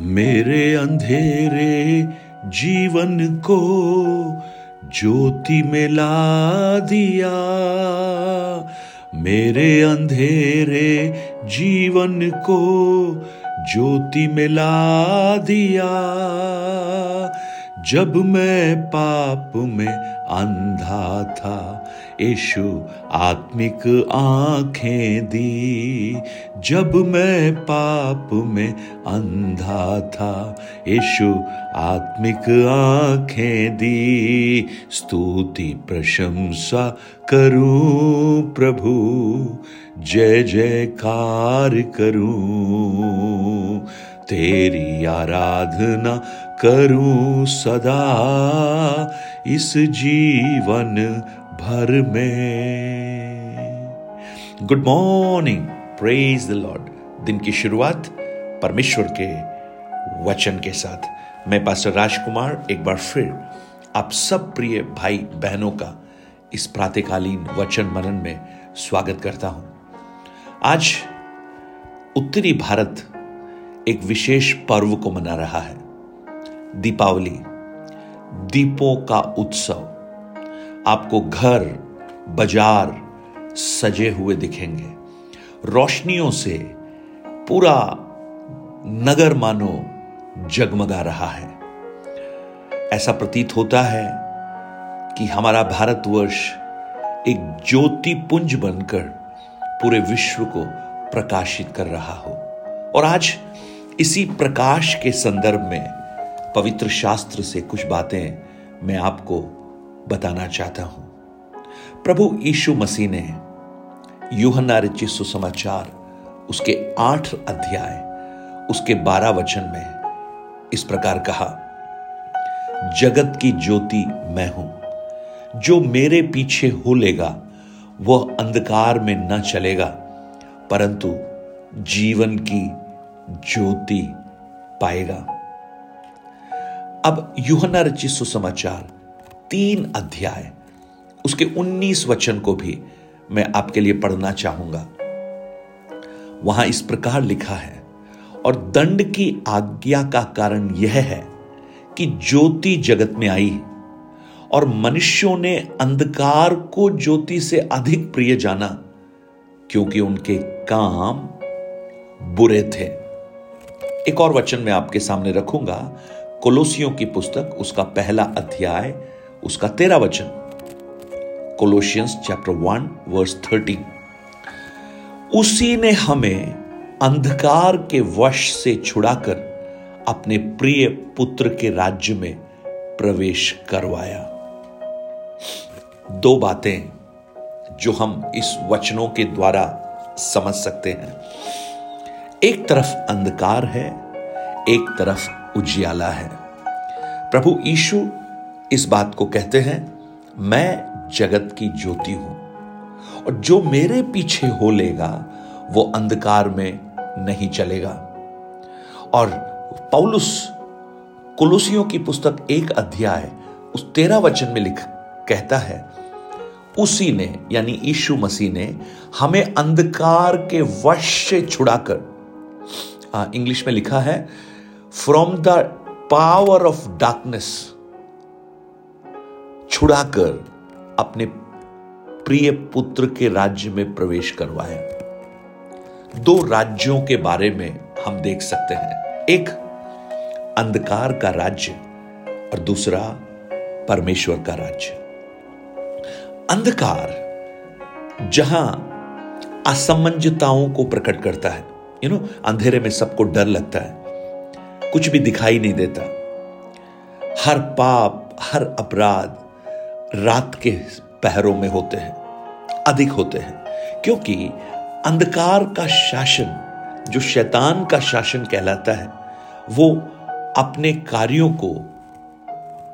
मेरे अंधेरे जीवन को ज्योति में ला दिया। मेरे अंधेरे जीवन को ज्योति में ला दिया। जब मैं पाप में अंधा था, यीशु आत्मिक आँखें दी। जब मैं पाप में अंधा था, यीशु आत्मिक आँखें दी। स्तुति प्रशंसा करूँ प्रभु, जय जयकार करूँ। तेरी आराधना करूँ सदा इस जीवन भर में। Good morning praise the Lord दिन की शुरुआत परमेश्वर के वचन के साथ। मैं पास्टर राजकुमार एक बार फिर आप सब प्रिय भाई बहनों का इस प्रातकालीन वचन मनन में स्वागत करता हूँ। आज उत्तरी भारत एक विशेष पर्व को मना रहा है। दीपावली, दीपों का उत्सव। आपको घर, बाज़ार सजे हुए दिखेंगे। रोशनियों से पूरा नगर मानो जगमगा रहा है। ऐसा प्रतीत होता है कि हमारा भारतवर्ष एक ज्योति पुंज बनकर पूरे विश्व को प्रकाशित कर रहा हो। और आज इसी प्रकाश के संदर्भ में पवित्र शास्त्र से कुछ बातें मैं आपको बताना चाहता हूँ। प्रभु यीशु मसीह ने यूहन्ना रचित सुसमाचार, उसके आठ अध्याय, उसके बारह वचन में इस प्रकार कहा, जगत की ज्योति मैं हूँ। जो मेरे पीछे हो लेगा, वह अंधकार में न चलेगा, परंतु जीवन की ज्योति पाएगा। अब युहना रचित सुसमाचार, तीन अध्याय। उसके उन्नीस वचन को भी मैं आपके लिए पढ़ना चाहूँगा। वहाँ इस प्रकार लिखा है, और दंड की आज्ञा का कारण यह है कि ज्योति जगत में आई और मनुष्यों ने अंधकार को ज्योति से अधिक प्रिय जाना, क्योंकि उनके काम बुरे थे। एक और वचन मैं आपके सामने रखूँगा। कोलोसियों की पुस्तक, उसका पहला अध्याय, उसका तेरा वचन। Colossians chapter one verse thirteen उसी ने हमें अंधकार के वश से छुड़ाकर अपने प्रिय पुत्र के राज्य में प्रवेश करवाया। दो बातें जो हम इस वचनों के द्वारा समझ सकते हैं। एक तरफ़ अंधकार है, एक तरफ़ उजियाला है। प्रभु यीशु इस बात को कहते हैं, मैं जगत की ज्योति हूँ, और जो मेरे पीछे हो लेगा, वो अंधकार में नहीं चलेगा। और पौलुस, कुलुसियों की पुस्तक एक अध्याय, उस तेरह वचन में लिख, कहता है, उसी ने, यानी यीशु मसीह ने, हमें अंधकार के वश से छुड़ाकर इंग्लिश में लिखा है from the power of darkness छुड़ाकर अपने प्रिय पुत्र के राज्य में प्रवेश करवाया दो राज्यों के बारे में हम देख सकते हैं। एक, अंधकार का राज्य और दूसरा, परमेश्वर का राज्य। अंधकार जहाँ असमंजताओं को प्रकट करता है यू नो अंधेरे में सबको डर लगता है। कुछ भी दिखाई नहीं देता। हर पाप, हर अपराध रात के पहरों में होते हैं। अधिक होते हैं। क्योंकि अंधकार का शासन, जो शैतान का शासन कहलाता है, वो अपने कार्यों को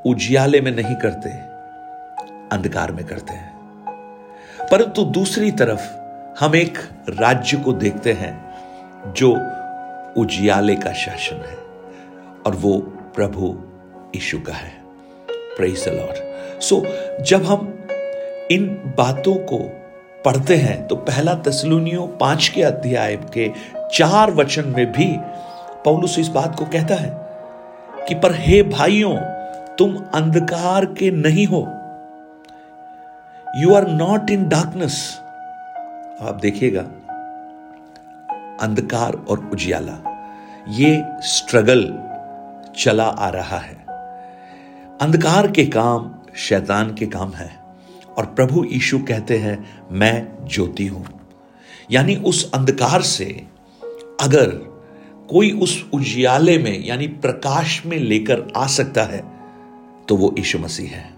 उजियाले में नहीं करते, अंधकार में करते हैं। परंतु दूसरी तरफ़ हम एक राज्य को देखते हैं। जो उजियाले का शासन है और वो प्रभु यीशु का है। प्रेस लॉर्ड सो जब हम इन बातों को पढ़ते हैं तो पहला तस्लुनियों पाँच के अध्याय के चार वचन में भी पौलुस इस बात को कहता है कि, पर हे भाइयों, तुम अंधकार के नहीं हो। You are not in darkness आप देखिएगा अंधकार और उजियाला। ये स्ट्रगल चला आ रहा है। अंधकार के काम शैतान के काम है और प्रभु यीशु कहते हैं, मैं ज्योति हूँ। यानी उस अंधकार से अगर कोई उस उजियाले में, यानी प्रकाश में लेकर आ सकता है तो वो यीशु मसीह है।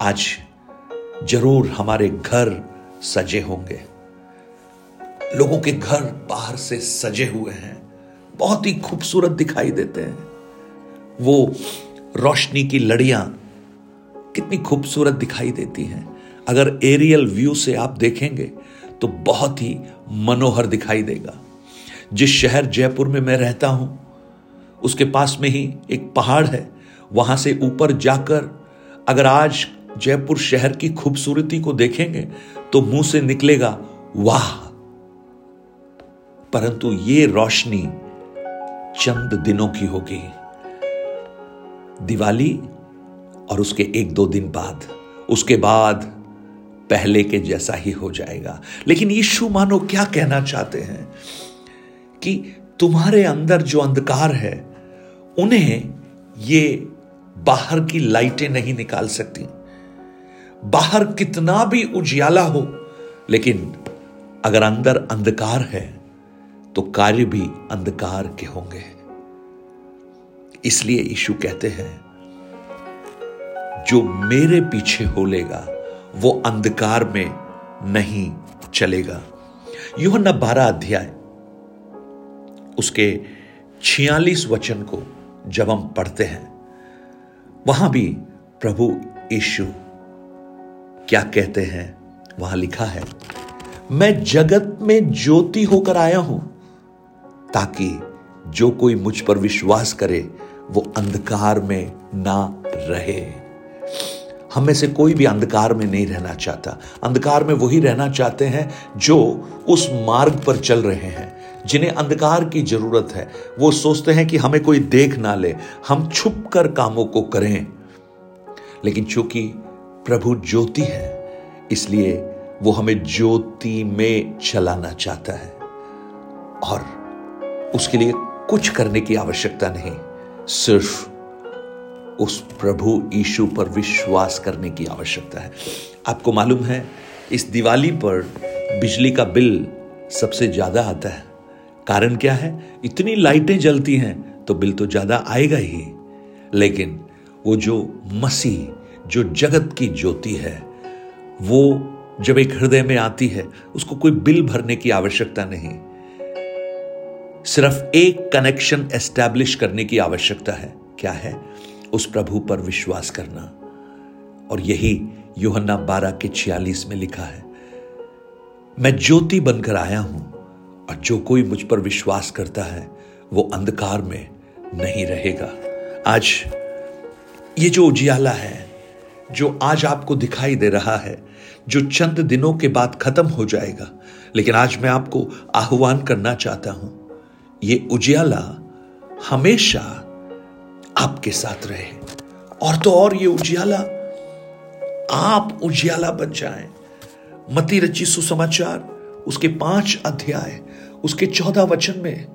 आज ज़रूर हमारे घर सजे होंगे। लोगों के घर बाहर से सजे हुए हैं। बहुत ही खूबसूरत दिखाई देते हैं। वो रोशनी की लड़ियाँ कितनी खूबसूरत दिखाई देती हैं। अगर एरियल व्यू से आप देखेंगे तो बहुत ही मनोहर दिखाई देगा। जिस शहर जयपुर में मैं रहता हूँ, उसके पास में ही एक पहाड़ है। वहाँ से ऊपर जाकर अगर आज जयपुर शहर की खूबसूरती को देखेंगे तो मुँह से निकलेगा, वाह! परंतु ये रोशनी चंद दिनों की होगी। दिवाली और उसके एक दो दिन बाद। उसके बाद पहले के जैसा ही हो जाएगा। लेकिन यीशु मानो क्या कहना चाहते हैं कि तुम्हारे अंदर जो अंधकार है, उन्हें ये बाहर की लाइटें नहीं निकाल सकती। बाहर कितना भी उजियाला हो, लेकिन अगर अंदर अंधकार है तो कार्य भी अंधकार के होंगे। इसलिए यीशु कहते हैं, जो मेरे पीछे हो लेगा, वो अंधकार में नहीं चलेगा। न बारह अध्याय, उसके छियालीस वचन को जब हम पढ़ते हैं, वहाँ भी प्रभु यीशु क्या कहते हैं, वहाँ लिखा है, मैं जगत में ज्योति होकर आया हूँ ताकि जो कोई मुझ पर विश्वास करे, वो अंधकार में ना रहे। हम में से कोई भी अंधकार में नहीं रहना चाहता। अंधकार में वही रहना चाहते हैं जो उस मार्ग पर चल रहे हैं, जिन्हें अंधकार की ज़रूरत है। वो सोचते हैं कि हमें कोई देख ना ले। हम छुप कर कामों को करें। लेकिन चूँकि प्रभु ज्योति है, इसलिए वो हमें ज्योति में चलाना चाहता है। और उसके लिए कुछ करने की आवश्यकता नहीं, सिर्फ़ उस प्रभु यीशु पर विश्वास करने की आवश्यकता है। आपको मालूम है, इस दिवाली पर बिजली का बिल सबसे ज़्यादा आता है। कारण क्या है? इतनी लाइटें जलती हैं तो बिल तो ज़्यादा आएगा ही। लेकिन वो जो मसीह, जो जगत की ज्योति है, वो जब एक हृदय में आती है, उसको कोई बिल भरने की आवश्यकता नहीं। सिर्फ़ एक कनेक्शन एस्टैब्लिश करने की आवश्यकता है। क्या है? उस प्रभु पर विश्वास करना। और यही योहन्ना बारह के छियालीस में लिखा है, मैं ज्योति बनकर आया हूँ, और जो कोई मुझ पर विश्वास करता है, वो अंधकार में नहीं रहेगा। आज ये जो उजियाला है, जो आज आपको दिखाई दे रहा है, जो चंद दिनों के बाद खत्म हो जाएगा, लेकिन आज मैं आपको आह्वान करना चाहता हूँ ये उजियाला हमेशा आपके साथ रहे। और तो और ये उजियाला, आप उजियाला बन जाएँ। मती रची सुसमाचार, उसके पाँच अध्याय, उसके चौदह वचन में।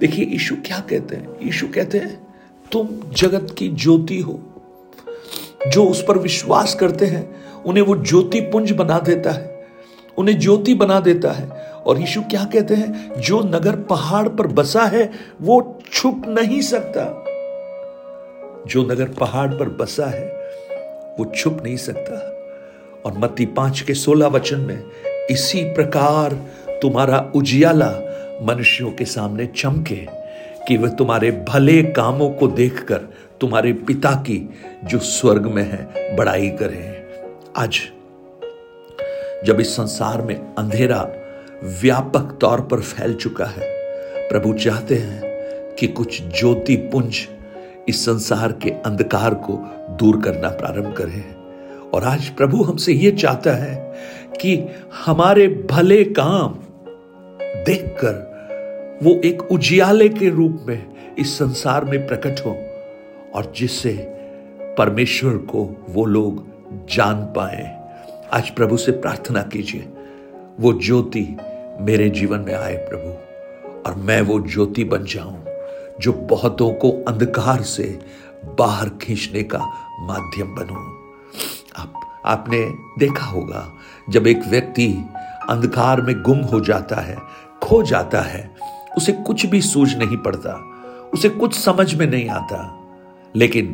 देखिए, यीशु क्या कहते हैं? यीशु कहते हैं, तुम जगत की ज्योति हो। जो उस पर विश्वास करते हैं, उन्हें वो ज्योति पुंज बना देता है। उन्हें ज्योति बना देता है। और यीशु क्या कहते हैं? जो नगर पहाड़ पर बसा है, वो छुप नहीं सकता। जो नगर पहाड़ पर बसा है, वो छुप नहीं सकता। और मत्ती पाँच के सोलह वचन में, इसी प्रकार तुम्हारा उजियाला मनुष्यों के सामने चमके, कि वह तुम्हारे भले कामों को देखकर तुम्हारे पिता की, जो स्वर्ग में है, बड़ाई करें। आज, जब इस संसार में अंधेरा व्यापक तौर पर फैल चुका है। प्रभु चाहते हैं कि कुछ ज्योति पुंज इस संसार के अंधकार को दूर करना प्रारंभ करें। और आज प्रभु हमसे यह चाहता है कि हमारे भले काम देखकर वो एक उजियाले के रूप में इस संसार में प्रकट हो और जिससे परमेश्वर को वो लोग जान पाए। आज प्रभु से प्रार्थना कीजिए। वो ज्योति मेरे जीवन में आए प्रभु, और मैं वो ज्योति बन जाऊँ जो बहुतों को अंधकार से बाहर खींचने का माध्यम बनूं। आप, आपने देखा होगा, जब एक व्यक्ति अंधकार में गुम हो जाता है, खो जाता है, उसे कुछ भी सूझ नहीं पड़ता, उसे कुछ समझ में नहीं आता। लेकिन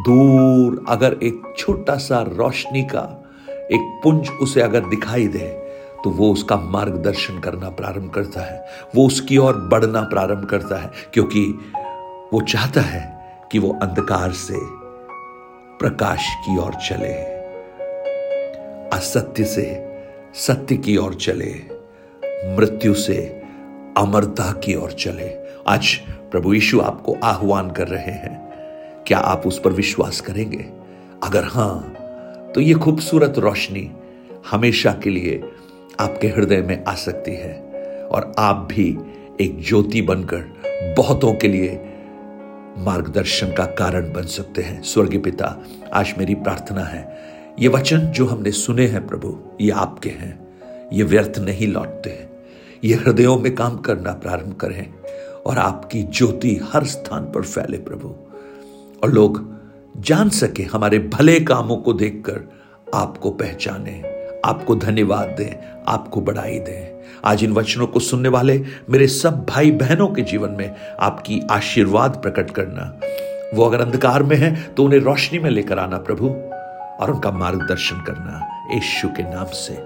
दूर अगर एक छोटा सा रोशनी का एक पुंज उसे अगर दिखाई दे तो वो उसका मार्गदर्शन करना प्रारंभ करता है। वो उसकी ओर बढ़ना प्रारंभ करता है, क्योंकि वो चाहता है कि वो अंधकार से प्रकाश की ओर चले, असत्य से सत्य की ओर चले, मृत्यु से अमरता की ओर चले। आज प्रभु यीशु आपको आह्वान कर रहे हैं, क्या आप उस पर विश्वास करेंगे? अगर हाँ तो ये खूबसूरत रोशनी हमेशा के लिए आपके हृदय में आ सकती है। और आप भी एक ज्योति बनकर बहुतों के लिए मार्गदर्शन का कारण बन सकते हैं। स्वर्गीय पिता, आज मेरी प्रार्थना है, ये वचन जो हमने सुने हैं प्रभु, ये आपके हैं। ये व्यर्थ नहीं लौटते। हैं ये हृदयों में काम करना प्रारंभ करें और आपकी ज्योति हर स्थान पर फैले प्रभु। और लोग जान सके, हमारे भले कामों को देखकर आपको पहचाने। आपको धन्यवाद दें, आपको बढ़ाई दें। आज इन वचनों को सुनने वाले मेरे सब भाई बहनों के जीवन में आपकी आशीर्वाद प्रकट करना। वो अगर अंधकार में है तो उन्हें रोशनी में लेकर आना प्रभु, और उनका मार्गदर्शन करना यीशु के नाम से।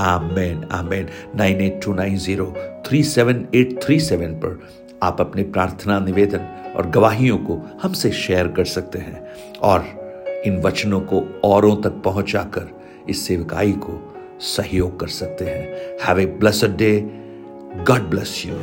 आमेन आमेन। Nine eight two nine zero three seven eight three seven पर आप अपने प्रार्थना, निवेदन और गवाहियों को हमसे शेयर कर सकते हैं, और इन वचनों को औरों तक पहुंचाकर इस सेवकाई को सहयोग कर सकते हैं। Have a blessed day God bless you